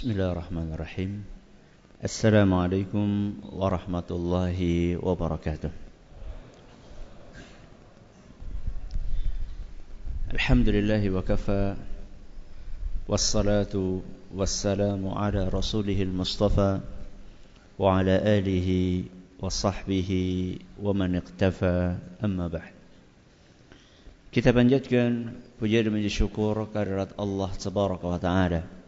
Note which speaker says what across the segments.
Speaker 1: بسم الله الرحمن الرحيم السلام عليكم ورحمة الله وبركاته الحمد لله وكفى والصلاة والسلام على رسوله المصطفى وعلى آله وصحبه ومن اقتفى أما بعد Kita panjatkan puja dan Allah Tabaraka wa Ta'ala.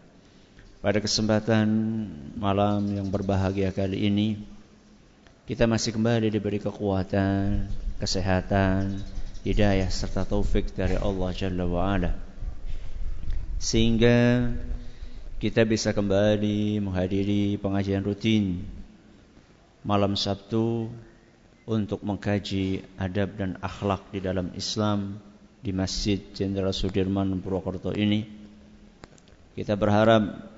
Speaker 1: Pada kesempatan malam yang berbahagia kali ini Kita masih kembali diberi kekuatan, kesehatan, hidayah serta taufik dari Allah Jalla wa'ala Sehingga kita bisa kembali menghadiri pengajian rutin Malam Sabtu untuk mengkaji adab dan akhlak di dalam Islam di Masjid Jenderal Sudirman Purwokerto ini. Kita berharap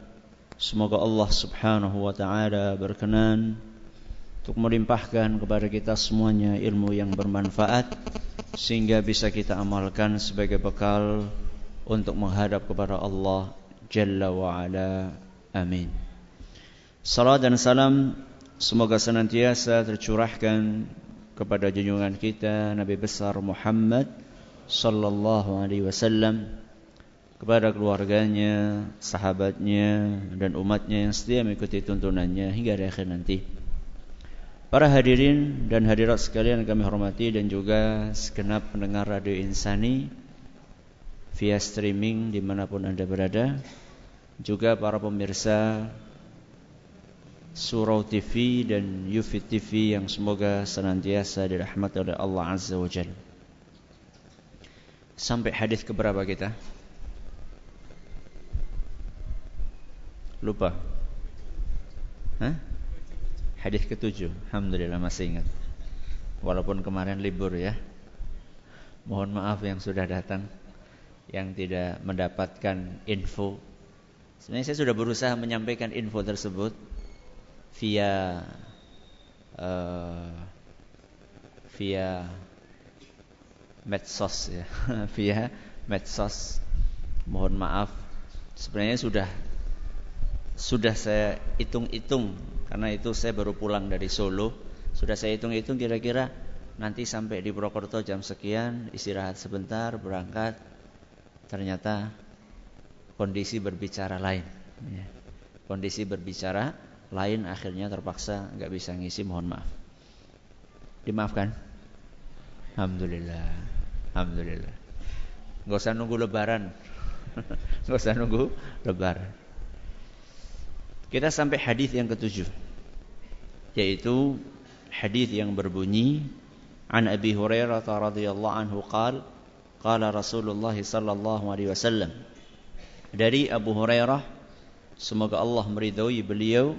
Speaker 1: Semoga Allah subhanahu wa ta'ala berkenan Untuk melimpahkan kepada kita semuanya ilmu yang bermanfaat Sehingga bisa kita amalkan sebagai bekal Untuk menghadap kepada Allah Jalla wa'ala Amin. Salam dan salam Semoga senantiasa tercurahkan Kepada junjungan kita Nabi besar Muhammad Sallallahu alaihi wasallam kepada keluarganya, sahabatnya, dan umatnya yang setia mengikuti tuntunannya hingga di akhir nanti. Para hadirin dan hadirat sekalian kami hormati dan juga segenap pendengar Radio Insani via streaming di mana pun anda berada, juga para pemirsa Surau TV dan Yufi TV yang semoga senantiasa dirahmati oleh Allah Azza wa Jalla. Sampai hadis keberapa kita? Lupa. Hah? Hadis ketujuh. Alhamdulillah masih ingat. Walaupun kemarin libur ya. Mohon maaf yang sudah datang yang tidak mendapatkan info. Sebenarnya saya sudah berusaha menyampaikan info tersebut via uh, via medsos ya, via medsos. Mohon maaf. Sebenarnya sudah sudah saya hitung-hitung karena itu saya baru pulang dari Solo. Sudah saya hitung-hitung kira-kira nanti sampai di Purwokerto jam sekian, istirahat sebentar, berangkat. Ternyata kondisi berbicara lain. Ya. Kondisi berbicara lain akhirnya terpaksa nggak bisa ngisi, mohon maaf. Dimaafkan? Alhamdulillah. Alhamdulillah. Gak usah nunggu lebaran. Gak usah nunggu lebaran. Kita sampai hadis yang ketujuh yaitu hadis yang berbunyi An Abi Hurairah radhiyallahu anhu qala qala Rasulullah sallallahu alaihi wasallam. Dari Abu Hurairah semoga Allah meridhai beliau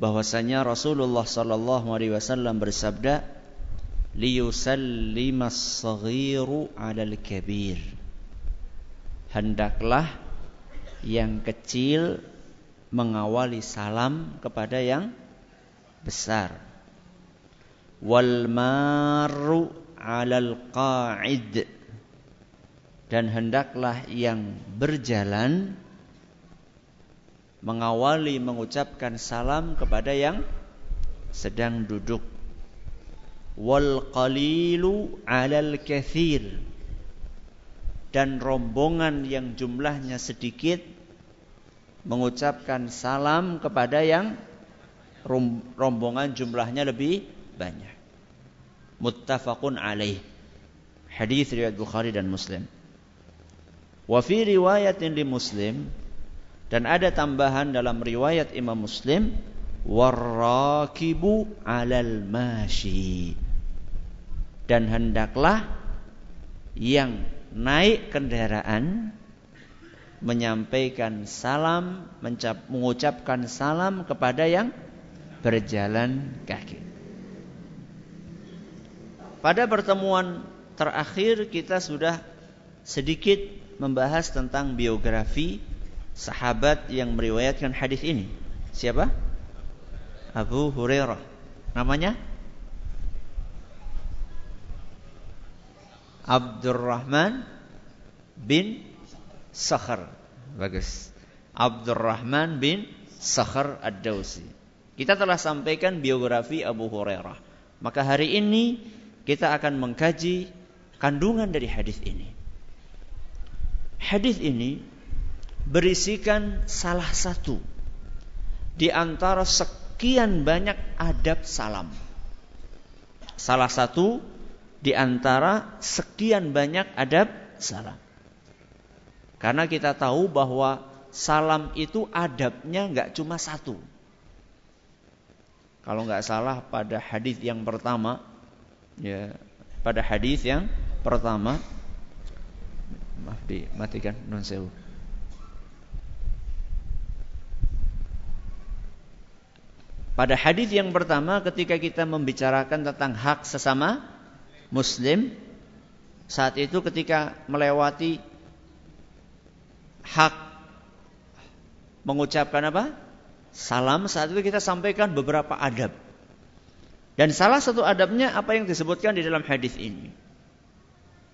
Speaker 1: bahwasanya Rasulullah sallallahu alaihi wasallam bersabda liyusallimas saghiru 'alal kabir. Hendaklah yang kecil mengawali salam kepada yang besar. Wal maru 'alal qa'id dan hendaklah yang berjalan mengawali mengucapkan salam kepada yang sedang duduk. Wal qalilu 'alal kathir dan rombongan yang jumlahnya sedikit mengucapkan salam kepada yang rombongan jumlahnya lebih banyak. Muttafaqun alaih. Hadis riwayat Bukhari dan Muslim. Wa fi riwayatin di Muslim dan ada tambahan dalam riwayat Imam Muslim warrakibu alal mashi dan hendaklah yang naik kendaraan menyampaikan salam, mengucapkan salam kepada yang berjalan kaki. Pada pertemuan terakhir kita sudah sedikit membahas tentang biografi sahabat yang meriwayatkan hadis ini. Siapa? Abu Hurairah. Namanya? Abdurrahman bin Sakhar. Bagus. Abdurrahman bin Sakhar Ad-Dausi. Kita telah sampaikan biografi Abu Hurairah. Maka hari ini kita akan mengkaji kandungan dari hadis ini. Hadis ini berisikan salah satu di antara sekian banyak adab salam. Salah satu di antara sekian banyak adab salam. Karena kita tahu bahwa salam itu adabnya nggak cuma satu. Kalau nggak salah pada hadis yang pertama, ya pada hadis yang pertama, maaf dimatikan non sewu. Pada hadis yang pertama ketika kita membicarakan tentang hak sesama muslim saat itu ketika melewati hak mengucapkan apa? Salam saat itu kita sampaikan beberapa adab. Dan salah satu adabnya apa yang disebutkan di dalam hadis ini.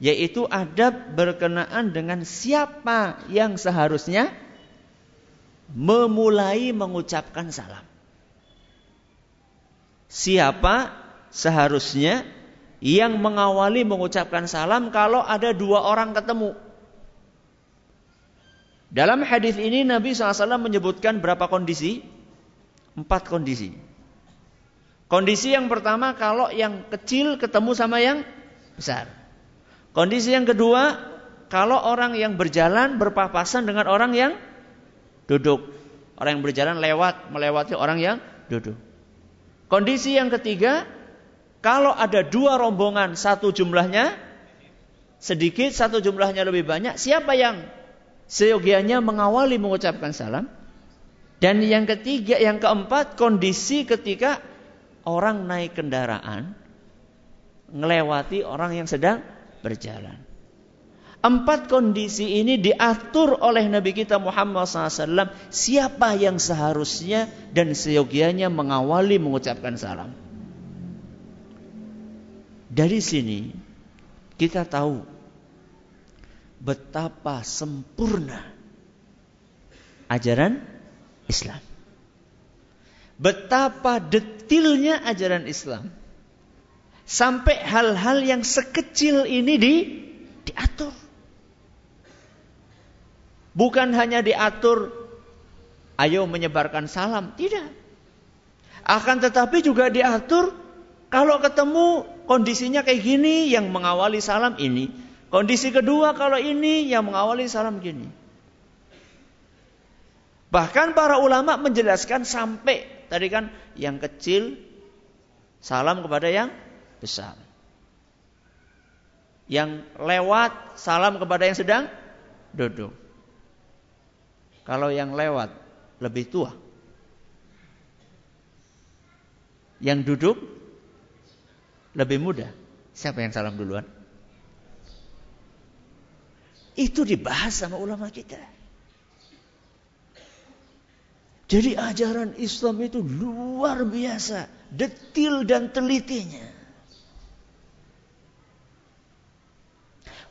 Speaker 1: Yaitu adab berkenaan dengan siapa yang seharusnya memulai mengucapkan salam. Siapa seharusnya yang mengawali mengucapkan salam kalau ada dua orang ketemu. Dalam hadis ini Nabi SAW menyebutkan berapa kondisi? Empat kondisi. Kondisi yang pertama kalau yang kecil ketemu sama yang besar. Kondisi yang kedua kalau orang yang berjalan berpapasan dengan orang yang duduk. Orang yang berjalan lewat melewati orang yang duduk. Kondisi yang ketiga kalau ada dua rombongan satu jumlahnya sedikit satu jumlahnya lebih banyak siapa yang seyogianya mengawali mengucapkan salam. Dan yang ketiga, yang keempat, kondisi ketika orang naik kendaraan melewati orang yang sedang berjalan. Empat kondisi ini diatur oleh Nabi kita Muhammad SAW. Siapa yang seharusnya dan seyogianya mengawali mengucapkan salam. Dari sini kita tahu betapa sempurna ajaran Islam. Betapa detilnya ajaran Islam. Sampai hal-hal yang sekecil ini di, diatur. Bukan hanya diatur ayo menyebarkan salam, tidak. Akan tetapi juga diatur kalau ketemu kondisinya kayak gini yang mengawali salam ini Kondisi kedua kalau ini yang mengawali salam gini. Bahkan para ulama menjelaskan sampai tadi kan yang kecil salam kepada yang besar. Yang lewat salam kepada yang sedang duduk. Kalau yang lewat lebih tua. Yang duduk lebih muda. Siapa yang salam duluan? Itu dibahas sama ulama kita. Jadi ajaran Islam itu luar biasa, detil dan telitinya.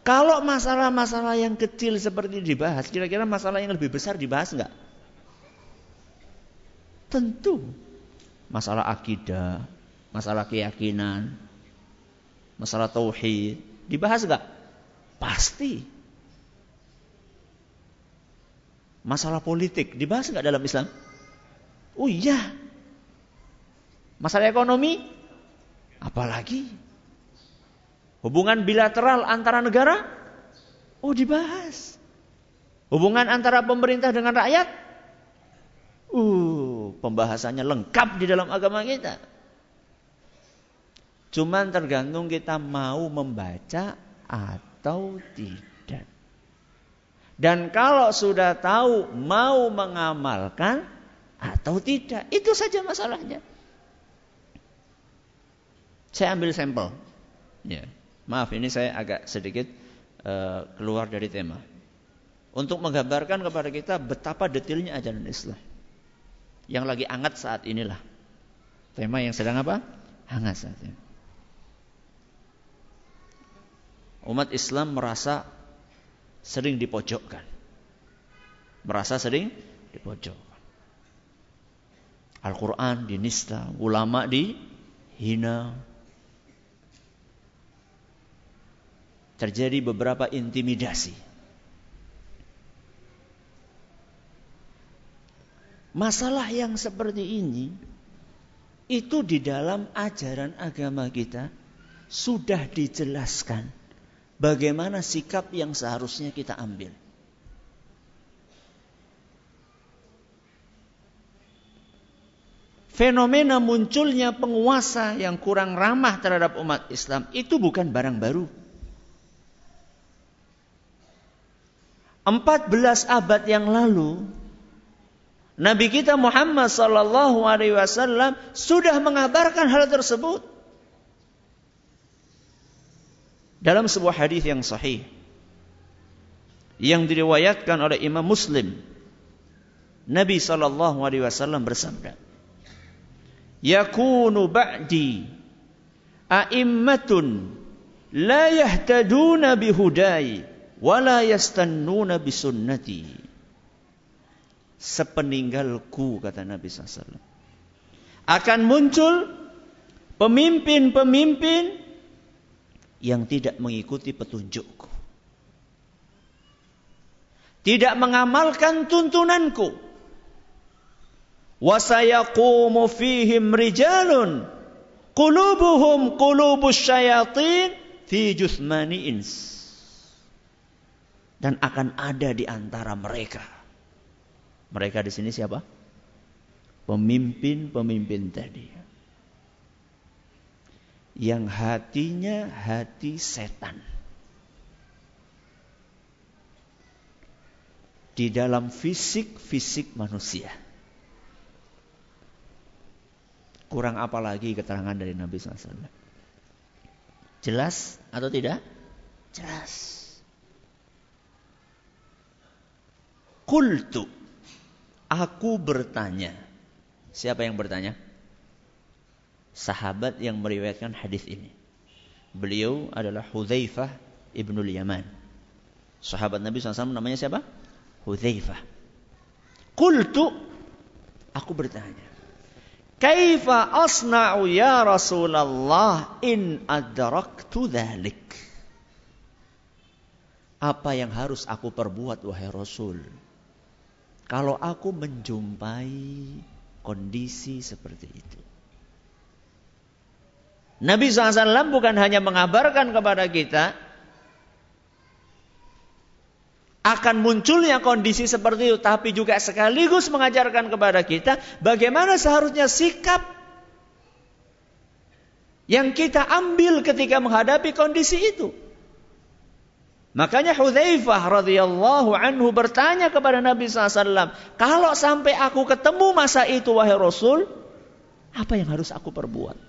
Speaker 1: Kalau masalah-masalah yang kecil seperti dibahas, kira-kira masalah yang lebih besar dibahas enggak? Tentu. Masalah akidah, masalah keyakinan, masalah tauhid, dibahas enggak? Pasti. Masalah politik dibahas nggak dalam Islam? Oh iya. Masalah ekonomi? Apalagi? Hubungan bilateral antara negara? Oh dibahas. Hubungan antara pemerintah dengan rakyat? Uh, pembahasannya lengkap di dalam agama kita. Cuman tergantung kita mau membaca atau tidak. Dan kalau sudah tahu mau mengamalkan atau tidak, itu saja masalahnya. Saya ambil sampel. Ya. Maaf ini saya agak sedikit uh, keluar dari tema. Untuk menggambarkan kepada kita betapa detailnya ajaran Islam. Yang lagi hangat saat inilah. Tema yang sedang apa? Hangat saat ini. Umat Islam merasa sering dipojokkan. Merasa sering di pojok. Al-Quran dinista, ulama dihina. Terjadi beberapa intimidasi. Masalah yang seperti ini itu di dalam ajaran agama kita sudah dijelaskan bagaimana sikap yang seharusnya kita ambil. Fenomena munculnya penguasa yang kurang ramah terhadap umat Islam itu bukan barang baru. 14 abad yang lalu Nabi kita Muhammad sallallahu alaihi wasallam sudah mengabarkan hal tersebut. Dalam sebuah hadis yang sahih yang diriwayatkan oleh Imam Muslim Nabi sallallahu alaihi wasallam bersabda yakunu ba'di a'immatun la yahtaduna bihudai wa la yastannuna bisunnati. Sepeninggalku kata Nabi SAW akan muncul pemimpin-pemimpin yang tidak mengikuti petunjukku tidak mengamalkan tuntunanku Wasayaqumu fihim rijalun qulubuhum qulubus syayatin fi jusmani ins. Dan akan ada di antara mereka. Mereka di sini siapa? Pemimpin-pemimpin tadi. Yang hatinya hati setan. Di dalam fisik-fisik manusia. Kurang apa lagi keterangan dari Nabi SAW? Jelas atau tidak? Jelas. Kultu. Aku bertanya. Siapa yang bertanya? Sahabat yang meriwayatkan hadis ini. Beliau adalah Hudzaifah ibnul Yaman. Sahabat Nabi SAW namanya siapa? Hudzaifah. Kultu. Aku bertanya. Kaifa asna'u ya Rasulullah in adraktu dhalik. Apa yang harus aku perbuat wahai Rasul? Kalau aku menjumpai kondisi seperti itu. Nabi SAW bukan hanya mengabarkan kepada kita akan munculnya kondisi seperti itu, tapi juga sekaligus mengajarkan kepada kita bagaimana seharusnya sikap yang kita ambil ketika menghadapi kondisi itu. Makanya Hudzaifah radhiyallahu anhu bertanya kepada Nabi SAW, kalau sampai aku ketemu masa itu wahai Rasul, apa yang harus aku perbuat?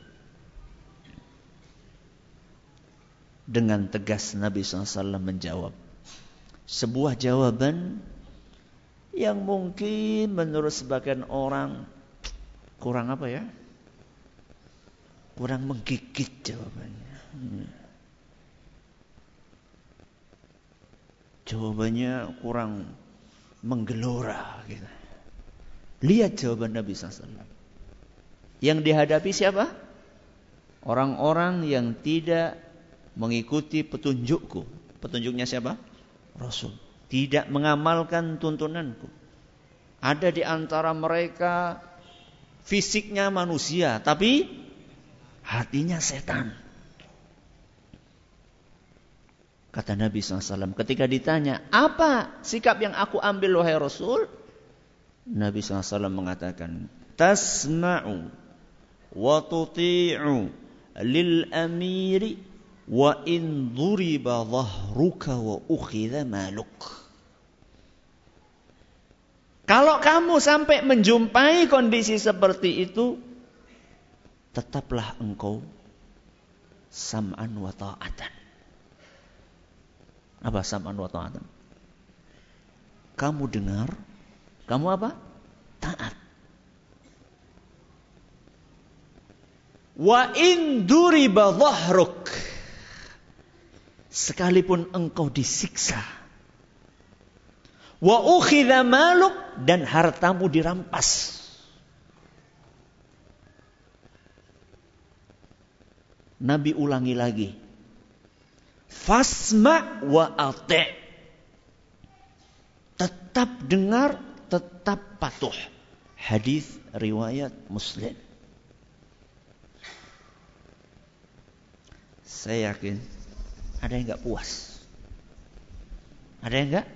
Speaker 1: Dengan tegas Nabi SAW menjawab, sebuah jawaban yang mungkin menurut sebagian orang kurang apa ya? Kurang menggigit jawabannya. Hmm. Jawabannya kurang menggelora gitu. Lihat jawaban Nabi SAW. Yang dihadapi siapa? Orang-orang yang tidak mengikuti petunjukku. Petunjuknya siapa? Rasul. Tidak mengamalkan tuntunanku. Ada di antara mereka fisiknya manusia, tapi hatinya setan. Kata Nabi SAW ketika ditanya, apa sikap yang aku ambil wahai Rasul? Nabi SAW mengatakan, Tasma'u wa tuti'u lil amiri wa in duriba dhahruka wa ukhidha maluk. Kalau kamu sampai menjumpai kondisi seperti itu, tetaplah engkau sam'an wa ta'atan. Apa sam'an wa ta'atan? Kamu dengar, kamu apa? Taat. Wa in duriba dhahruk sekalipun engkau disiksa Wa ukhidha maluk dan hartamu dirampas. Nabi ulangi lagi. Fasma wa ati. Tetap dengar, tetap patuh. Hadis riwayat Muslim. Saya yakin ada yang nggak puas. Ada yang nggak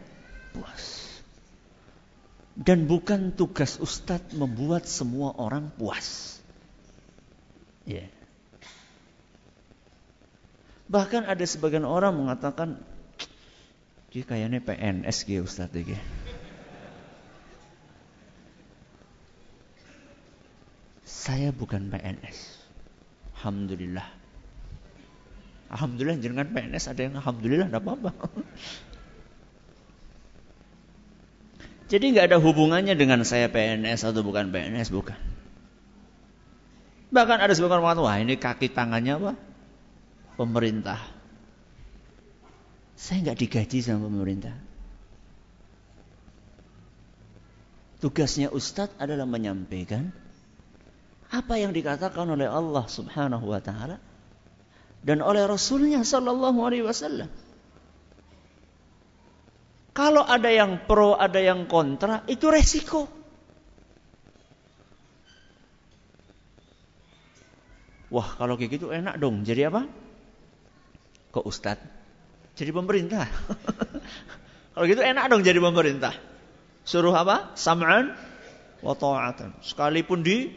Speaker 1: puas. Dan bukan tugas ustadz membuat semua orang puas. Ya. Yeah. Bahkan ada sebagian orang mengatakan, dia kayaknya PNS gitu Ustadz gitu. Saya bukan PNS. Alhamdulillah. Alhamdulillah jangan PNS ada yang Alhamdulillah tidak apa-apa. Jadi nggak ada hubungannya dengan saya PNS atau bukan PNS, bukan. Bahkan ada sebagian orang wah ini kaki tangannya apa? pemerintah. Saya nggak digaji sama pemerintah. Tugasnya Ustadz adalah menyampaikan apa yang dikatakan oleh Allah Subhanahu wa taala dan oleh Rasulnya Sallallahu Alaihi Wasallam. Kalau ada yang pro, ada yang kontra, itu resiko. Wah, kalau kayak gitu enak dong. Jadi apa? Kok Ustad? Jadi pemerintah. Kalau gitu enak dong jadi pemerintah. Suruh apa? Sam'an wa ta'atan. Sekalipun di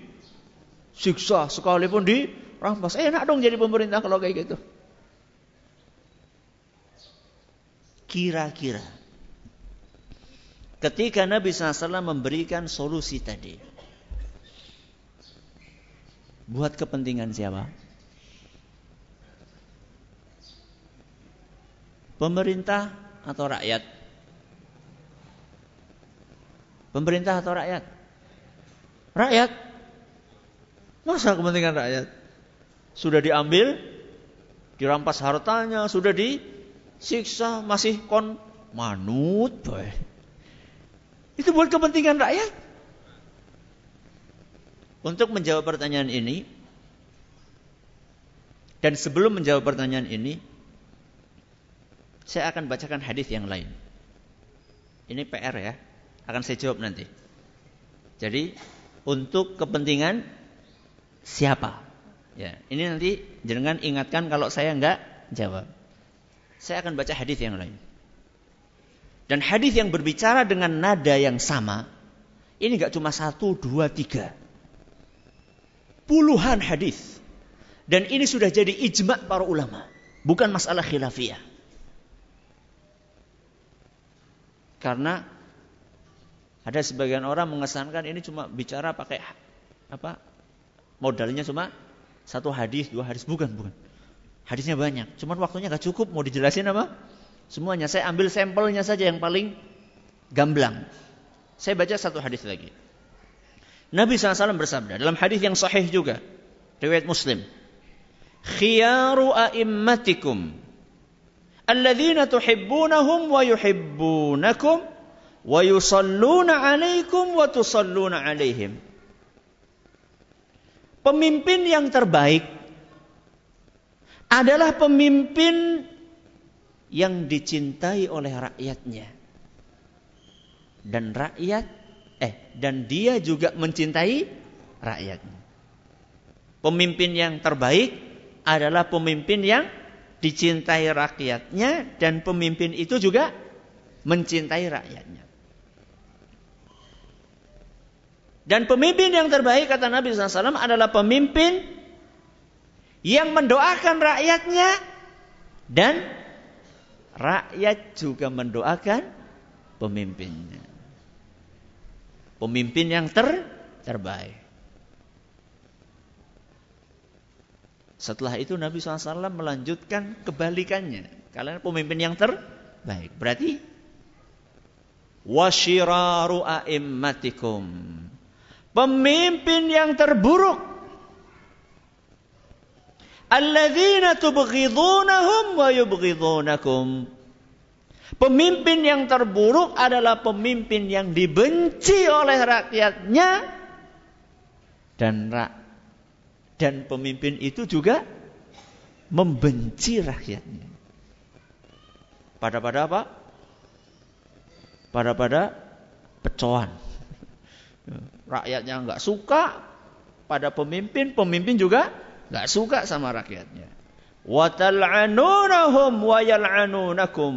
Speaker 1: siksa, sekalipun di rampas. Enak dong jadi pemerintah kalau kayak gitu. Kira-kira ketika Nabi SAW memberikan solusi tadi buat kepentingan siapa? Pemerintah atau rakyat? Pemerintah atau rakyat? Rakyat. Masa kepentingan rakyat? Sudah diambil, dirampas hartanya, sudah disiksa, masih kon manut, boy. Itu buat kepentingan rakyat. Untuk menjawab pertanyaan ini, dan sebelum menjawab pertanyaan ini, saya akan bacakan hadis yang lain. Ini PR ya, akan saya jawab nanti. Jadi untuk kepentingan siapa? Ya, ini nanti jangan ingatkan kalau saya enggak jawab. Saya akan baca hadis yang lain. Dan hadis yang berbicara dengan nada yang sama, ini enggak cuma satu, dua, tiga. Puluhan hadis. Dan ini sudah jadi ijma para ulama. Bukan masalah khilafiyah. Karena ada sebagian orang mengesankan ini cuma bicara pakai apa? Modalnya cuma satu hadis, dua hadis, bukan, bukan. Hadisnya banyak, cuman waktunya gak cukup. Mau dijelasin apa? Semuanya. Saya ambil sampelnya saja yang paling gamblang. Saya baca satu hadis lagi. Nabi SAW bersabda dalam hadis yang sahih juga, riwayat Muslim. Khiyaru a'immatikum alladzina tuhibbunahum wa yuhibbunakum wa yusalluna alaikum wa tusalluna alaihim. Pemimpin yang terbaik adalah pemimpin yang dicintai oleh rakyatnya. Dan rakyat eh dan dia juga mencintai rakyatnya. Pemimpin yang terbaik adalah pemimpin yang dicintai rakyatnya dan pemimpin itu juga mencintai rakyatnya. Dan pemimpin yang terbaik kata Nabi SAW adalah pemimpin yang mendoakan rakyatnya dan rakyat juga mendoakan pemimpinnya. Pemimpin yang ter terbaik. Setelah itu Nabi SAW melanjutkan kebalikannya. Kalian pemimpin yang terbaik. Berarti washiraru a'immatikum. Pemimpin yang terburuk. Alladzina tubghidunahum wa yubghidunakum. Pemimpin yang terburuk adalah pemimpin yang dibenci oleh rakyatnya dan rak dan pemimpin itu juga membenci rakyatnya. Pada pada apa? Pada pada pecoan. Rakyatnya nggak suka pada pemimpin, pemimpin juga nggak suka sama rakyatnya. Watal'anunahum wa yal'anunakum.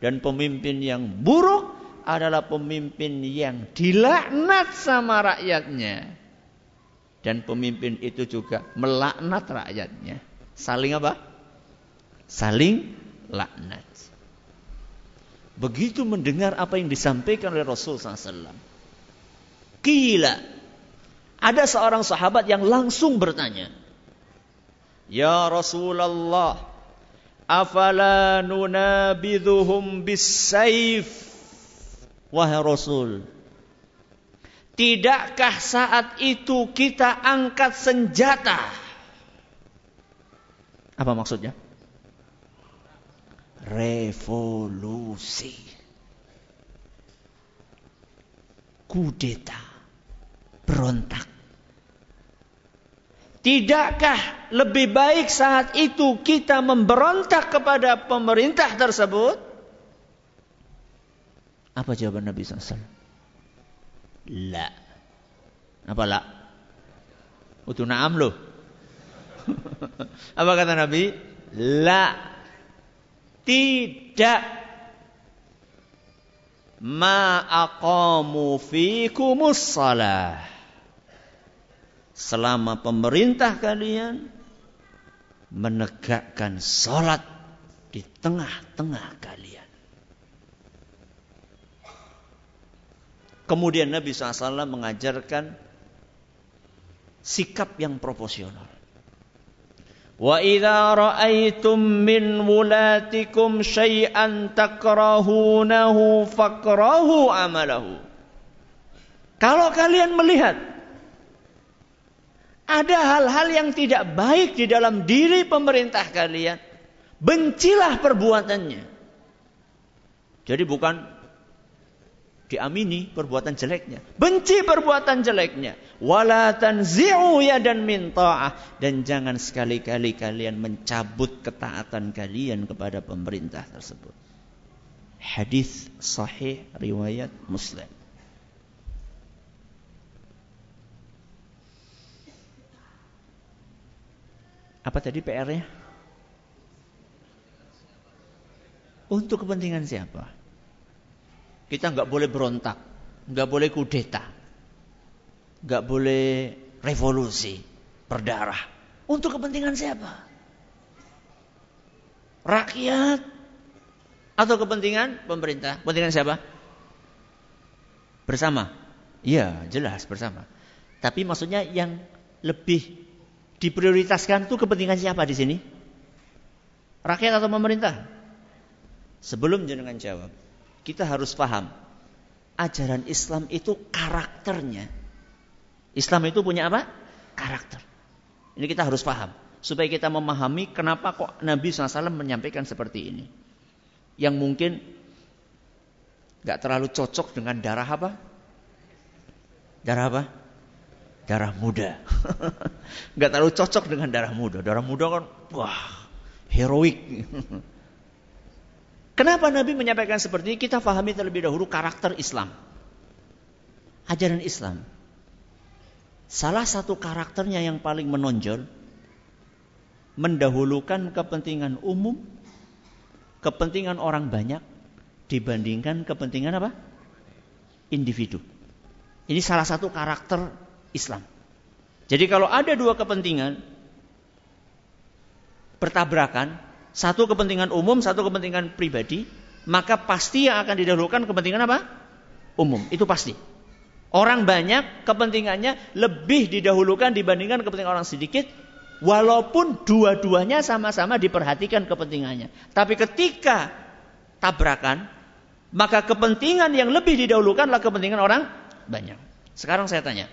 Speaker 1: Dan pemimpin yang buruk adalah pemimpin yang dilaknat sama rakyatnya. Dan pemimpin itu juga melaknat rakyatnya. Saling apa? Saling laknat. Begitu mendengar apa yang disampaikan oleh Rasul SAW. Kila. Ada seorang sahabat yang langsung bertanya. Ya Rasulullah. Afala nunabidhuhum bisayf. Wahai Rasul. Tidakkah saat itu kita angkat senjata? Apa maksudnya? Revolusi. Kudeta. Berontak. Tidakkah lebih baik saat itu kita memberontak kepada pemerintah tersebut? Apa jawaban Nabi SAW? La. Apa la? Utuh naam loh. Apa kata Nabi? La. Tidak. Ma aqamu fikumus salah selama pemerintah kalian menegakkan sholat di tengah-tengah kalian. Kemudian Nabi SAW mengajarkan sikap yang proporsional. Wa idza ra'aitum min wulatikum syai'an takrahunahu fakrahu amalahu. Kalau kalian melihat ada hal-hal yang tidak baik di dalam diri pemerintah kalian. Bencilah perbuatannya. Jadi bukan diamini perbuatan jeleknya. Benci perbuatan jeleknya. Wala tanzi'u dan minta'ah. Dan jangan sekali-kali kalian mencabut ketaatan kalian kepada pemerintah tersebut. Hadis sahih riwayat Muslim. Apa tadi PR-nya? Untuk kepentingan siapa? Kita nggak boleh berontak, nggak boleh kudeta, nggak boleh revolusi, berdarah. Untuk kepentingan siapa? Rakyat atau kepentingan pemerintah? Kepentingan siapa? Bersama. Iya, jelas bersama. Tapi maksudnya yang lebih diprioritaskan itu kepentingan siapa di sini? Rakyat atau pemerintah? Sebelum jenengan jawab, kita harus paham ajaran Islam itu karakternya. Islam itu punya apa? Karakter. Ini kita harus paham supaya kita memahami kenapa kok Nabi SAW menyampaikan seperti ini. Yang mungkin nggak terlalu cocok dengan darah apa? Darah apa? Darah muda. Nggak terlalu cocok dengan darah muda. Darah muda kan, wah, heroik. Kenapa Nabi menyampaikan seperti ini? Kita fahami terlebih dahulu karakter Islam. Ajaran Islam. Salah satu karakternya yang paling menonjol, mendahulukan kepentingan umum, kepentingan orang banyak, dibandingkan kepentingan apa? Individu. Ini salah satu karakter Islam. Jadi kalau ada dua kepentingan bertabrakan, satu kepentingan umum, satu kepentingan pribadi, maka pasti yang akan didahulukan kepentingan apa? Umum, itu pasti. Orang banyak kepentingannya lebih didahulukan dibandingkan kepentingan orang sedikit, walaupun dua-duanya sama-sama diperhatikan kepentingannya. Tapi ketika tabrakan, maka kepentingan yang lebih didahulukan adalah kepentingan orang banyak. Sekarang saya tanya,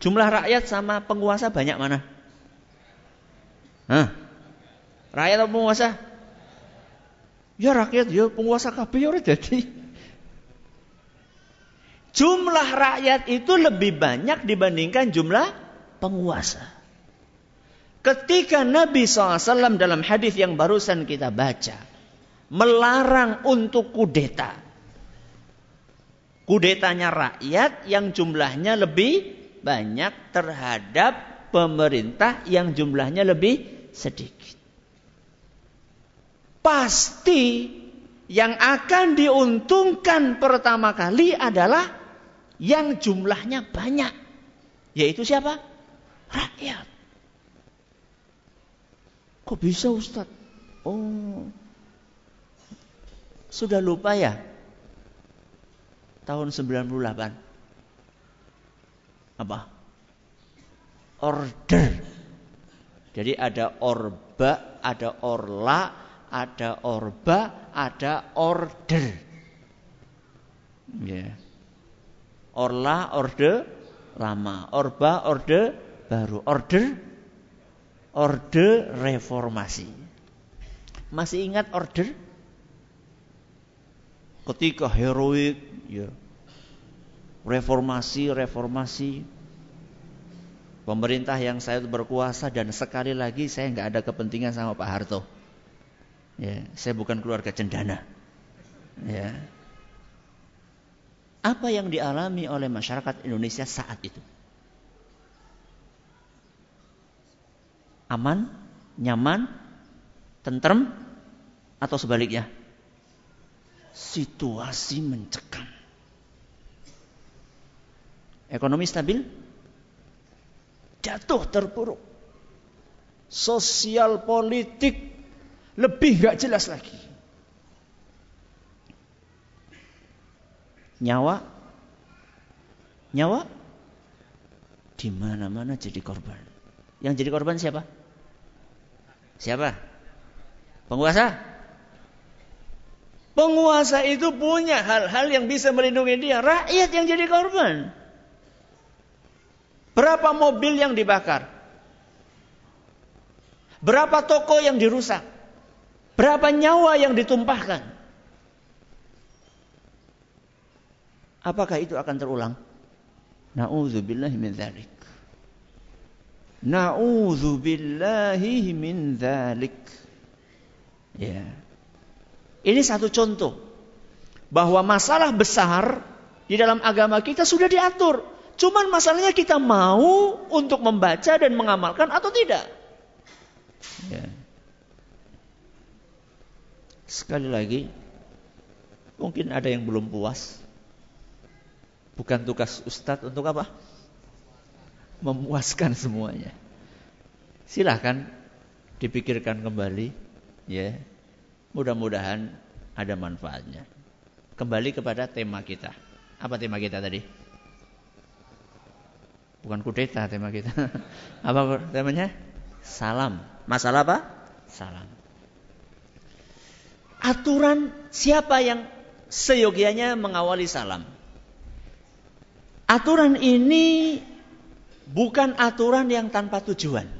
Speaker 1: Jumlah rakyat sama penguasa banyak mana? Hah? Rakyat atau penguasa? Ya rakyat ya penguasa kabeh ya jadi. Jumlah rakyat itu lebih banyak dibandingkan jumlah penguasa. Ketika Nabi SAW dalam hadis yang barusan kita baca melarang untuk kudeta. Kudetanya rakyat yang jumlahnya lebih banyak terhadap pemerintah yang jumlahnya lebih sedikit. Pasti yang akan diuntungkan pertama kali adalah yang jumlahnya banyak. Yaitu siapa? Rakyat. Kok bisa Ustadz? Oh, sudah lupa ya? Tahun 98. Apa? Order. Jadi ada orba, ada orla, ada orba, ada order. Ya. Orla, orde, lama. Orba, orde, baru. Order, orde reformasi. Masih ingat order? ketika heroik ya reformasi reformasi. Pemerintah yang saya berkuasa dan sekali lagi saya nggak ada kepentingan sama Pak Harto. Ya saya bukan keluarga cendana. Ya. Apa yang dialami oleh masyarakat Indonesia saat itu? Aman nyaman tentrem atau sebaliknya? Situasi mencekam. Ekonomi stabil, jatuh terpuruk. Sosial politik lebih gak jelas lagi. Nyawa, nyawa di mana-mana jadi korban. Yang jadi korban siapa? Siapa? Penguasa? Penguasa itu punya hal-hal yang bisa melindungi dia. Rakyat yang jadi korban. Berapa mobil yang dibakar? Berapa toko yang dirusak? Berapa nyawa yang ditumpahkan? Apakah itu akan terulang? Na'udzubillahi min dzalik. Na'udzubillahi min dzalik. Ya. Ini satu contoh bahwa masalah besar di dalam agama kita sudah diatur. Cuman masalahnya kita mau untuk membaca dan mengamalkan atau tidak. Ya. Sekali lagi, mungkin ada yang belum puas. Bukan tugas ustadz untuk apa? Memuaskan semuanya. Silahkan dipikirkan kembali, ya. Mudah-mudahan ada manfaatnya. Kembali kepada tema kita. Apa tema kita tadi? Bukan kudeta tema kita. Apa temanya? Salam. Masalah apa? Salam. Aturan siapa yang seyogianya mengawali salam? Aturan ini bukan aturan yang tanpa tujuan.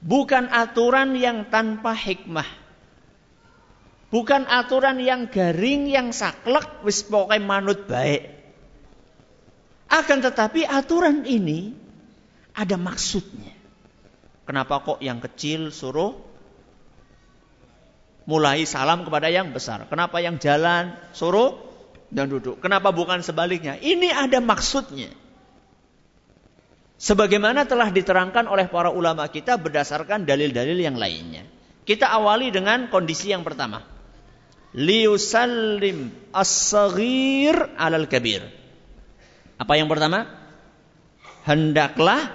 Speaker 1: Bukan aturan yang tanpa hikmah. Bukan aturan yang garing, yang saklek, wis pokoknya manut baik. Akan tetapi aturan ini ada maksudnya. Kenapa kok yang kecil suruh mulai salam kepada yang besar? Kenapa yang jalan suruh dan duduk? Kenapa bukan sebaliknya? Ini ada maksudnya. Sebagaimana telah diterangkan oleh para ulama kita berdasarkan dalil-dalil yang lainnya. Kita awali dengan kondisi yang pertama. Liusallim as-saghir alal kabir. Apa yang pertama? Hendaklah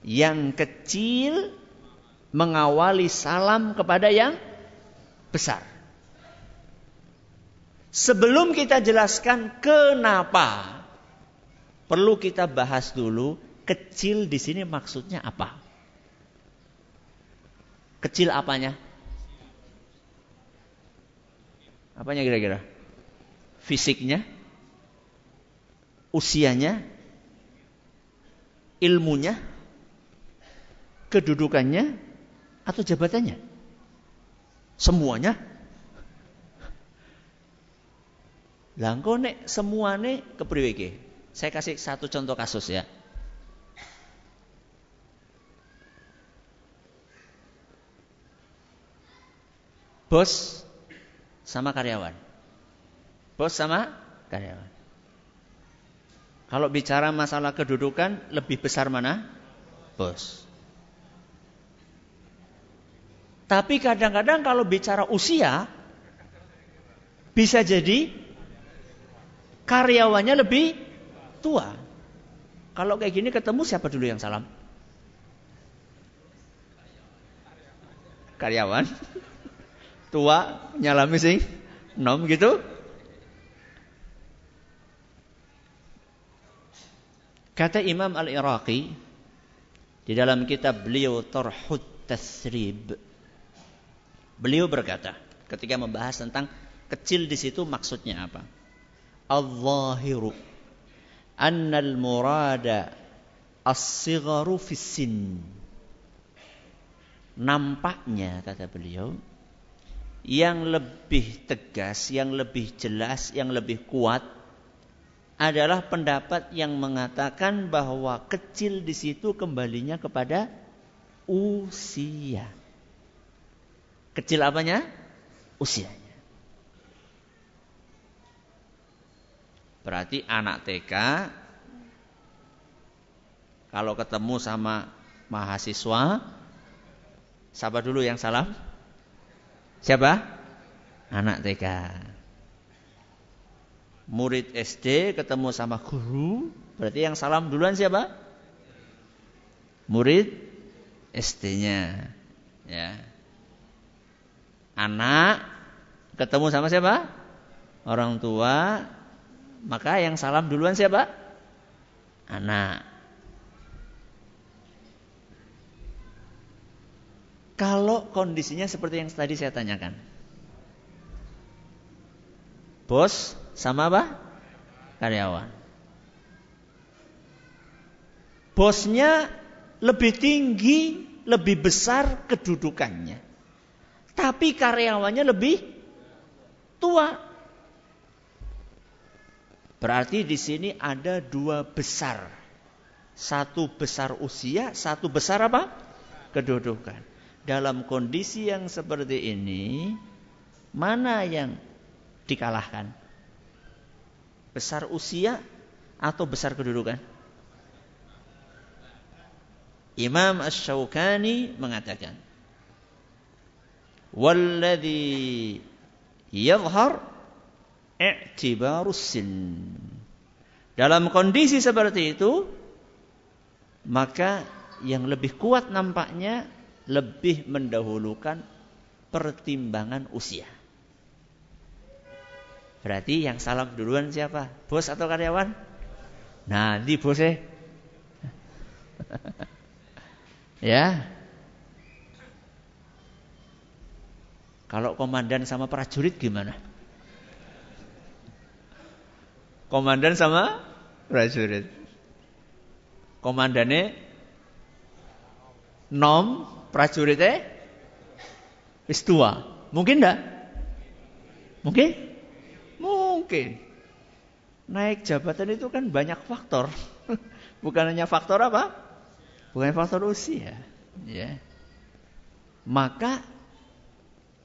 Speaker 1: yang kecil mengawali salam kepada yang besar. Sebelum kita jelaskan kenapa, perlu kita bahas dulu Kecil di sini maksudnya apa? Kecil apanya? Apanya kira-kira? Fisiknya? Usianya? Ilmunya? Kedudukannya? Atau jabatannya? Semuanya? Lah engko nek semuane kepriwe? Saya kasih satu contoh kasus ya. Bos sama karyawan. Bos sama karyawan. Kalau bicara masalah kedudukan, lebih besar mana? Bos. Tapi kadang-kadang kalau bicara usia, bisa jadi karyawannya lebih tua. Kalau kayak gini ketemu siapa dulu yang salam? Karyawan. Tua nyalami sing nom gitu. Kata Imam Al-Iraqi di dalam kitab beliau Tarhut Tasrib. Beliau berkata ketika membahas tentang kecil di situ maksudnya apa? Al-zahiru annal murada as-sigharu. Nampaknya kata beliau yang lebih tegas, yang lebih jelas, yang lebih kuat adalah pendapat yang mengatakan bahwa kecil di situ kembalinya kepada usia. Kecil apanya? Usianya. Berarti anak TK kalau ketemu sama mahasiswa siapa dulu yang salam? Siapa? Anak TK murid SD ketemu sama guru, berarti yang salam duluan siapa? Murid SD-nya. Ya. Anak ketemu sama siapa? Orang tua, maka yang salam duluan siapa? Anak. Kalau kondisinya seperti yang tadi saya tanyakan. Bos sama apa? Karyawan. Bosnya lebih tinggi, lebih besar kedudukannya. Tapi karyawannya lebih tua. Berarti di sini ada dua besar. Satu besar usia, satu besar apa? Kedudukan. Dalam kondisi yang seperti ini, mana yang dikalahkan? Besar usia atau besar kedudukan? Imam Ash-Shawkani mengatakan, "Walladhi yadhhar i'tibarus sin." Dalam kondisi seperti itu, maka yang lebih kuat nampaknya lebih mendahulukan pertimbangan usia. Berarti yang salam duluan siapa? Bos atau karyawan? Di bosnya. ya. Kalau komandan sama prajurit gimana? Komandan sama prajurit. Komandannya nom, prajuritnya wis tua. Mungkin enggak? Mungkin? Mungkin. Naik jabatan itu kan banyak faktor. Bukan hanya faktor apa? Bukan faktor usia. Ya. Maka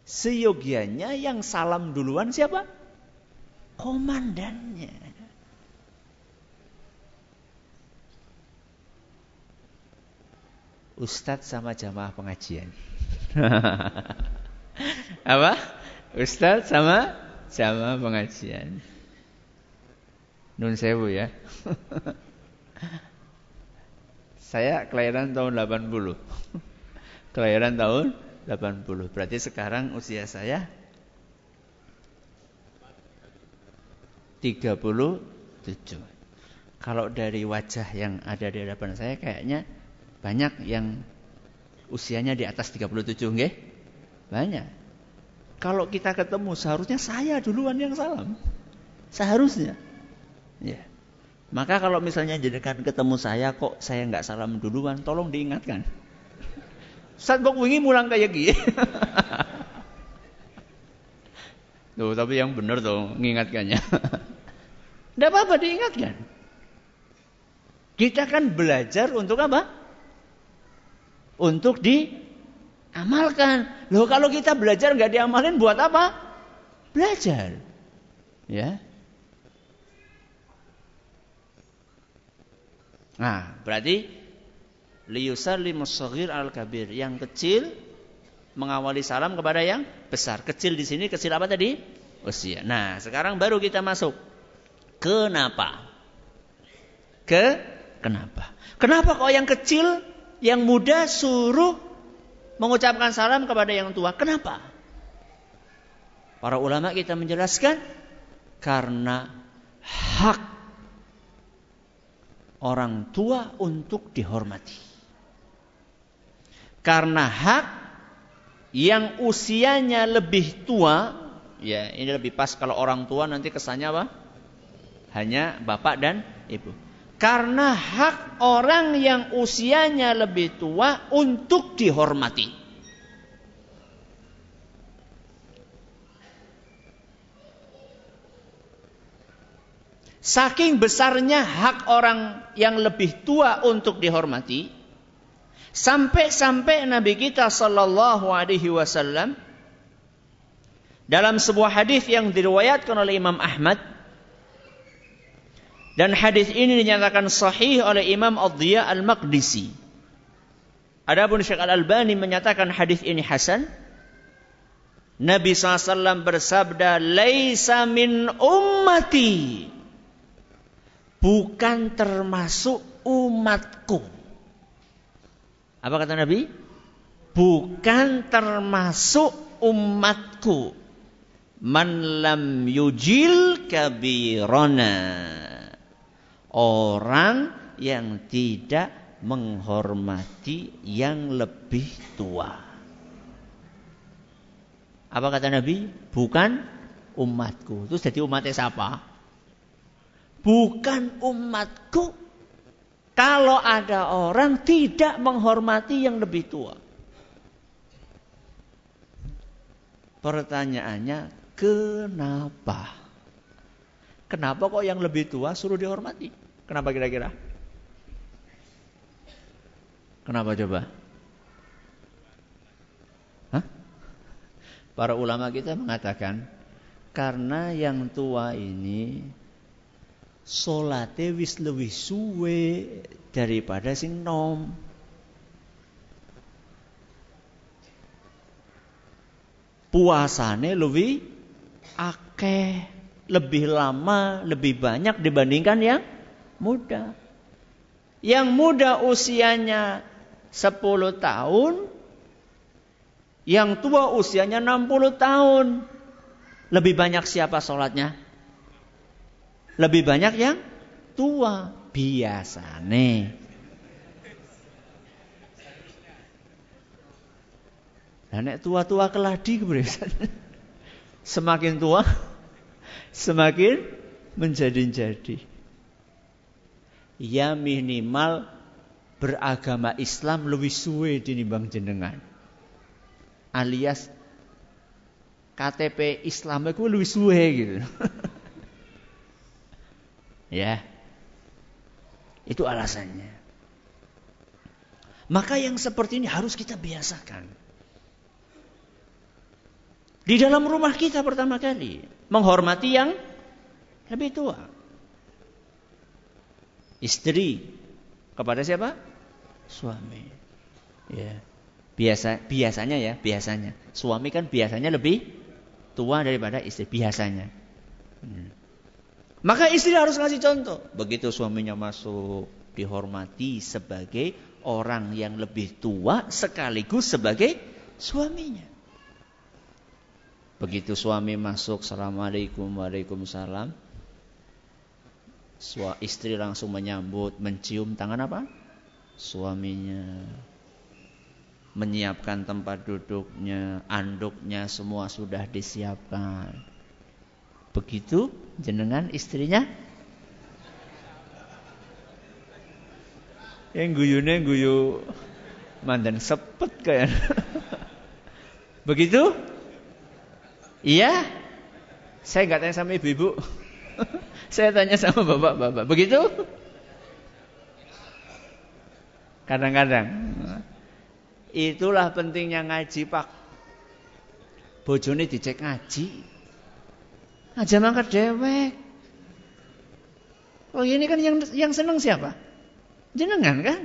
Speaker 1: seyogianya yang salam duluan siapa? Komandannya. Ustadz sama jamaah pengajian. apa? Ustadz sama sama pengajian. Nun sewu ya. Saya kelahiran tahun 80. kelahiran tahun 80. Berarti sekarang usia saya 37. Kalau dari wajah yang ada di hadapan saya kayaknya banyak yang usianya di atas 37 nggih? Banyak. Kalau kita ketemu seharusnya saya duluan yang salam. Seharusnya. Ya. Maka kalau misalnya jadikan ketemu saya kok saya nggak salam duluan, tolong diingatkan. Saat kok wingi mulang kayak gini. Tuh, tapi yang benar tuh mengingatkannya. Tidak apa-apa diingatkan. Kita kan belajar untuk apa? Untuk diamalkan. Loh kalau kita belajar nggak diamalin buat apa? Belajar. Ya. Nah, berarti liyusallimus shaghir al kabir. Yang kecil mengawali salam kepada yang besar. Kecil di sini kecil apa tadi? Usia. Nah, sekarang baru kita masuk. Kenapa? Ke kenapa? Kenapa kok yang kecil, yang muda suruh mengucapkan salam kepada yang tua? Kenapa? Para ulama kita menjelaskan karena hak orang tua untuk dihormati. Karena hak yang usianya lebih tua, ya ini lebih pas kalau orang tua nanti kesannya apa? Hanya bapak dan ibu. Karena hak orang yang usianya lebih tua untuk dihormati. Saking besarnya hak orang yang lebih tua untuk dihormati, Sampai-sampai Nabi kita sallallahu alaihi wasallam dalam sebuah hadis yang diriwayatkan oleh Imam Ahmad dan hadis ini dinyatakan sahih oleh Imam Ad-Dhiya Al-Maqdisi. Adapun Syekh Al-Albani menyatakan hadis ini hasan. Nabi SAW bersabda, "Laisa min ummati." Bukan termasuk umatku. Apa kata Nabi? Bukan termasuk umatku. Man lam yujil kabirona. Orang yang tidak menghormati yang lebih tua. Apa kata Nabi? Bukan umatku. Terus jadi umatnya siapa? Bukan umatku, kalau ada orang tidak menghormati yang lebih tua. Pertanyaannya, kenapa? Kenapa kok yang lebih tua suruh dihormati? Kenapa kira-kira? Kenapa coba? Hah? Para ulama kita mengatakan, karena yang tua ini salate wis lebih suwe daripada sing nom. Puasane lebih akeh, lebih lama, lebih banyak dibandingkan yang muda. Yang muda usianya 10 tahun, yang tua usianya 60 tahun. Lebih banyak siapa sholatnya? Lebih banyak yang tua biasane. Nah, nek tua-tua keladi Semakin tua semakin menjadi-jadi. Ya minimal beragama Islam lebih suwe dinimbang jenengan. Alias KTP Islam itu lebih suwe gitu. Ya. Itu alasannya. Maka yang seperti ini harus kita biasakan. Di dalam rumah kita pertama kali. Menghormati yang lebih tua. Istri. Kepada siapa? Suami. Ya. Biasa, biasanya ya, biasanya. Suami kan biasanya lebih tua daripada istri. Biasanya. Hmm. Maka istri harus ngasih contoh. Begitu suaminya masuk, dihormati sebagai orang yang lebih tua sekaligus sebagai suaminya. Begitu suami masuk, Assalamualaikum, Waalaikumsalam. Sua, istri langsung menyambut, mencium tangan apa? Suaminya. Menyiapkan tempat duduknya, anduknya semua sudah disiapkan. Begitu jenengan istrinya yang guyune guyu mandan sepet kayak begitu iya Saya nggak tanya sama ibu-ibu. Saya tanya sama bapak-bapak. Begitu? Kadang-kadang. Itulah pentingnya ngaji, Pak. Bojone dicek ngaji. Aja mangkat dewek. Oh ini kan yang yang senang siapa? Jenengan kan?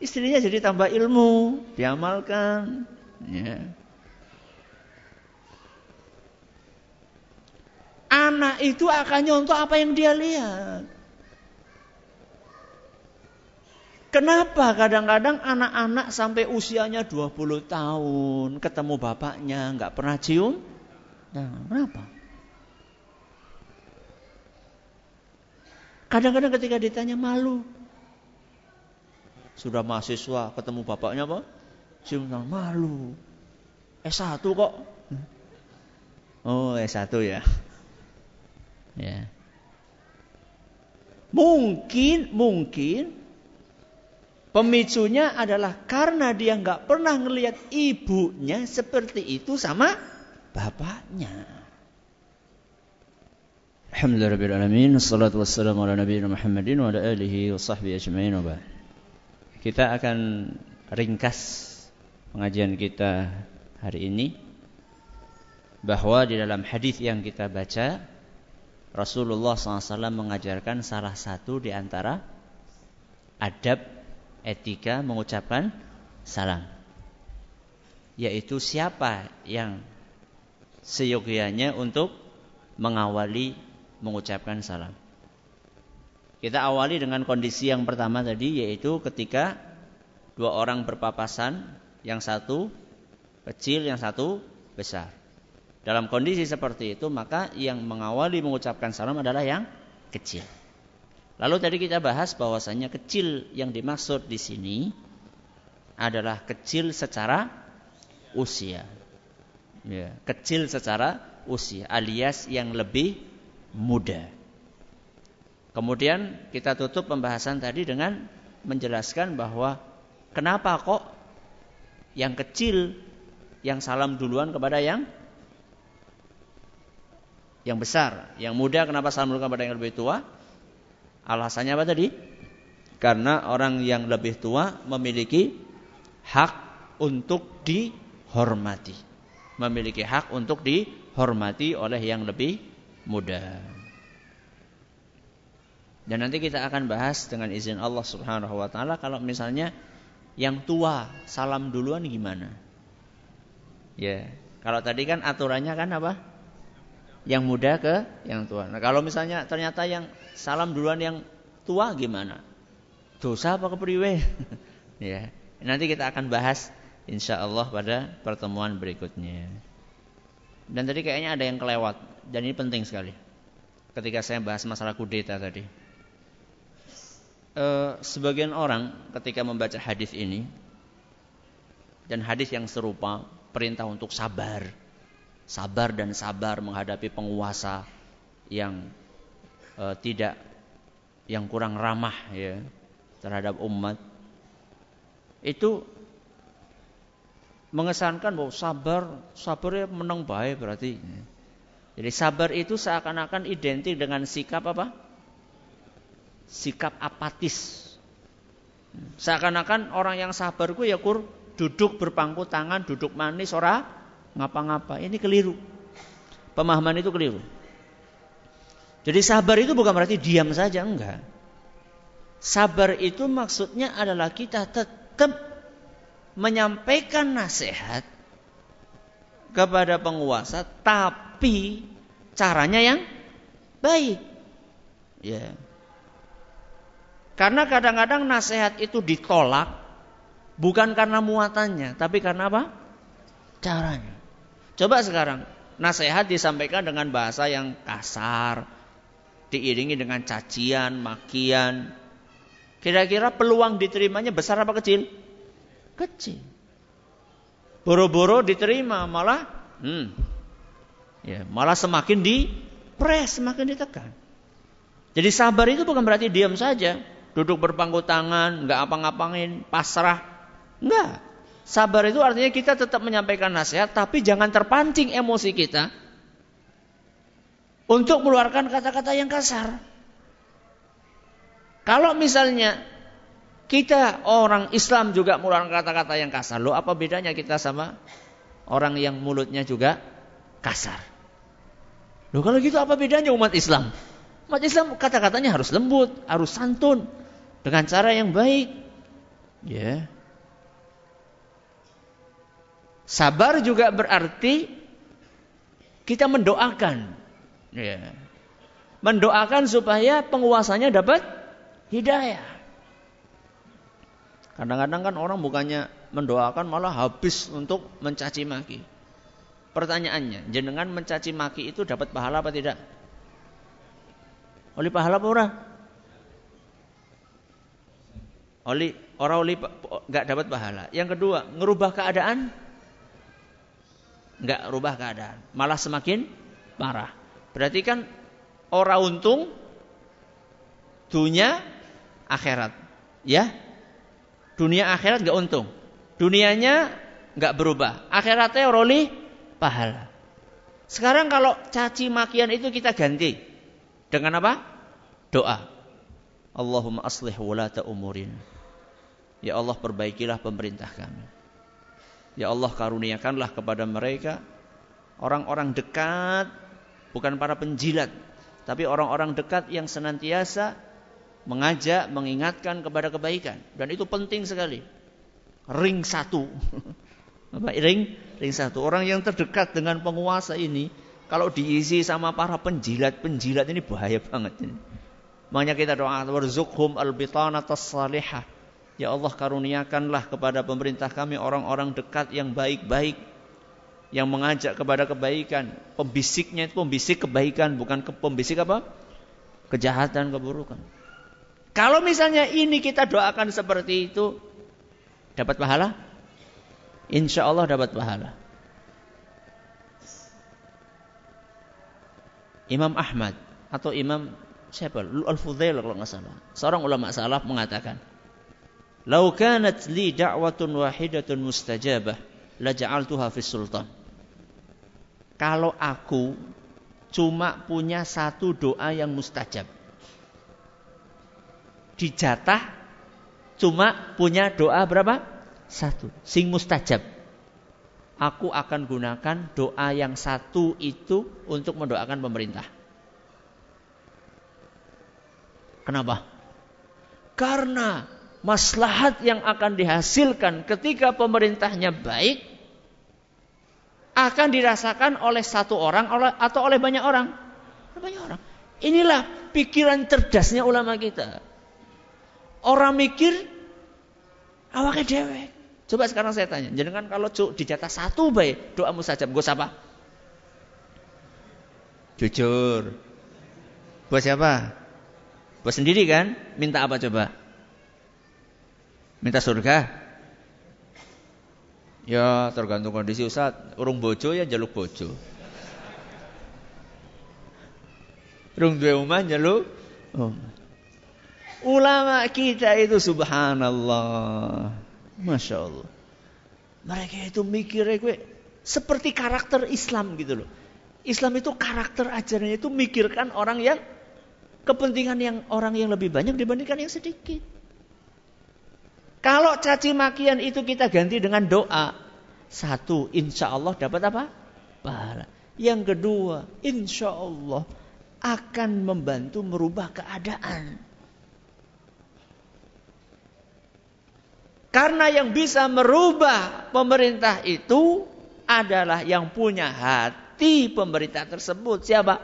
Speaker 1: Istrinya jadi tambah ilmu, diamalkan. Ya. Anak itu akan nyontoh apa yang dia lihat. Kenapa kadang-kadang anak-anak sampai usianya 20 tahun ketemu bapaknya nggak pernah cium? Nah, kenapa? Kadang-kadang ketika ditanya malu. Sudah mahasiswa ketemu bapaknya apa? Cium tangan malu. S1 kok. Oh, S1 ya. Ya. Mungkin, mungkin pemicunya adalah karena dia nggak pernah ngelihat ibunya seperti itu sama bapaknya. Assalatu wassalamu ala Muhammadin wa ala alihi wa sahbihi ajma'in wa Kita akan ringkas pengajian kita hari ini bahwa di dalam hadis yang kita baca Rasulullah SAW mengajarkan salah satu di antara adab etika mengucapkan salam. Yaitu siapa yang seyogianya untuk mengawali mengucapkan salam. Kita awali dengan kondisi yang pertama tadi yaitu ketika dua orang berpapasan, yang satu kecil, yang satu besar. Dalam kondisi seperti itu maka yang mengawali mengucapkan salam adalah yang kecil. Lalu tadi kita bahas bahwasanya kecil yang dimaksud di sini adalah kecil secara usia. Ya, kecil secara usia alias yang lebih muda. Kemudian kita tutup pembahasan tadi dengan menjelaskan bahwa kenapa kok yang kecil yang salam duluan kepada yang yang besar, yang muda kenapa salam dulu kepada yang lebih tua? Alasannya apa tadi? Karena orang yang lebih tua memiliki hak untuk dihormati. Memiliki hak untuk dihormati oleh yang lebih muda. Dan nanti kita akan bahas dengan izin Allah Subhanahu wa taala kalau misalnya yang tua salam duluan gimana? Ya, kalau tadi kan aturannya kan apa? Yang muda ke yang tua. Nah, kalau misalnya ternyata yang salam duluan yang tua gimana? Dosa apa kepriwe? ya. Nanti kita akan bahas insya Allah pada pertemuan berikutnya. Dan tadi kayaknya ada yang kelewat dan ini penting sekali. Ketika saya bahas masalah kudeta tadi. E, sebagian orang ketika membaca hadis ini dan hadis yang serupa perintah untuk sabar sabar dan sabar menghadapi penguasa yang uh, tidak yang kurang ramah ya terhadap umat. Itu mengesankan bahwa sabar sabar ya menang baik berarti. Jadi sabar itu seakan-akan identik dengan sikap apa? Sikap apatis. Seakan-akan orang yang sabar ya kur duduk berpangku tangan duduk manis ora ngapa-ngapa. Ini keliru. Pemahaman itu keliru. Jadi sabar itu bukan berarti diam saja, enggak. Sabar itu maksudnya adalah kita tetap menyampaikan nasihat kepada penguasa, tapi caranya yang baik. Ya. Karena kadang-kadang nasihat itu ditolak bukan karena muatannya, tapi karena apa? Caranya. Coba sekarang nasihat disampaikan dengan bahasa yang kasar, diiringi dengan cacian, makian. Kira-kira peluang diterimanya besar apa kecil? Kecil. Boro-boro diterima malah hmm, ya, malah semakin dipres, semakin ditekan. Jadi sabar itu bukan berarti diam saja, duduk berpangku tangan, nggak apa-ngapain, pasrah. Enggak. Sabar itu artinya kita tetap menyampaikan nasihat, tapi jangan terpancing emosi kita. untuk mengeluarkan kata-kata yang kasar. Kalau misalnya kita orang Islam juga mengeluarkan kata-kata yang kasar, lo apa bedanya kita sama orang yang mulutnya juga kasar? Lo kalau gitu apa bedanya umat Islam? Umat Islam kata-katanya harus lembut, harus santun, dengan cara yang baik. Ya. Yeah. Sabar juga berarti kita mendoakan Ya. Mendoakan supaya penguasanya dapat hidayah. Kadang-kadang kan orang bukannya mendoakan malah habis untuk mencaci maki. Pertanyaannya, jenengan mencaci maki itu dapat pahala apa tidak? Oleh pahala apa orang? Oleh orang oleh nggak dapat pahala. Yang kedua, ngerubah keadaan? Nggak rubah keadaan, malah semakin parah. Berarti kan orang untung dunia akhirat. Ya. Dunia akhirat gak untung. Dunianya gak berubah. Akhiratnya roli pahala. Sekarang kalau caci makian itu kita ganti. Dengan apa? Doa. Allahumma aslih wulata umurin. Ya Allah perbaikilah pemerintah kami. Ya Allah karuniakanlah kepada mereka orang-orang dekat bukan para penjilat, tapi orang-orang dekat yang senantiasa mengajak, mengingatkan kepada kebaikan. Dan itu penting sekali. Ring satu. Apa ring? Ring satu. Orang yang terdekat dengan penguasa ini, kalau diisi sama para penjilat-penjilat ini bahaya banget ini. Makanya kita doa warzuqhum albitanatas salihah. Ya Allah karuniakanlah kepada pemerintah kami orang-orang dekat yang baik-baik yang mengajak kepada kebaikan. Pembisiknya itu pembisik kebaikan, bukan ke pembisik apa? Kejahatan, keburukan. Kalau misalnya ini kita doakan seperti itu, dapat pahala? Insya Allah dapat pahala. Imam Ahmad atau Imam siapa? Al-Fudail kalau nggak salah. Seorang ulama salaf mengatakan, "Lau kanat li da'watun wahidatun mustajabah, la ja'altuha fi sultan." kalau aku cuma punya satu doa yang mustajab. Dijatah cuma punya doa berapa? Satu. Sing mustajab. Aku akan gunakan doa yang satu itu untuk mendoakan pemerintah. Kenapa? Karena maslahat yang akan dihasilkan ketika pemerintahnya baik akan dirasakan oleh satu orang atau oleh banyak orang. Banyak orang. Inilah pikiran cerdasnya ulama kita. Orang mikir awaknya dewek. Coba sekarang saya tanya, jangan kalau dijatah satu baik doa mustajab, gue siapa? Jujur. Buat siapa? Buat sendiri kan? Minta apa coba? Minta surga? Ya tergantung kondisi Ustaz. Urung bojo ya jaluk bojo. Urung dua rumah jaluk. Ulama kita itu subhanallah. Masya Allah. Mereka itu mikirnya gue seperti karakter Islam gitu loh. Islam itu karakter ajarannya itu mikirkan orang yang kepentingan yang orang yang lebih banyak dibandingkan yang sedikit. Kalau caci makian itu kita ganti dengan doa. Satu, insya Allah dapat apa? Pahala. Yang kedua, insya Allah akan membantu merubah keadaan. Karena yang bisa merubah pemerintah itu adalah yang punya hati pemerintah tersebut. Siapa?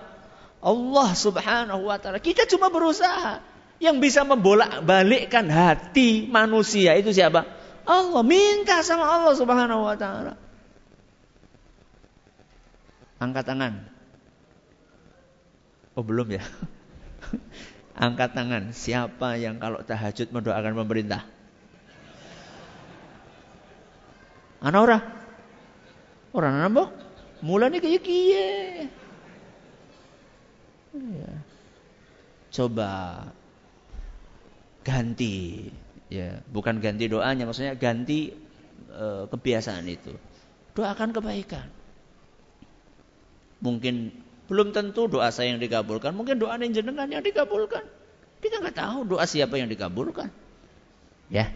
Speaker 1: Allah subhanahu wa ta'ala. Kita cuma berusaha. Yang bisa membolak-balikkan hati manusia itu siapa? Allah. Minta sama Allah Subhanahu wa taala. Angkat tangan. Oh, belum ya? Angkat tangan. Siapa yang kalau tahajud mendoakan pemerintah? Anak ora? Orang nambah? Mulanya kayak kiye. Iya. Coba ganti ya bukan ganti doanya maksudnya ganti e, kebiasaan itu doakan kebaikan mungkin Belum tentu doa saya yang dikabulkan. Mungkin doa yang jenengan yang dikabulkan. Kita nggak tahu doa siapa yang dikabulkan. Ya.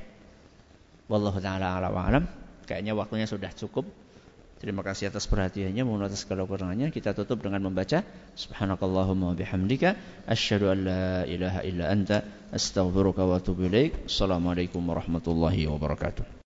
Speaker 1: Wallahu taala alam. Kayaknya waktunya sudah cukup. Terima kasih atas perhatiannya, mohon atas segala kurangannya. Kita tutup dengan membaca Subhanakallahumma bihamdika asyhadu an la ilaha illa anta astaghfiruka wa atubu ilaik. Assalamualaikum warahmatullahi wabarakatuh.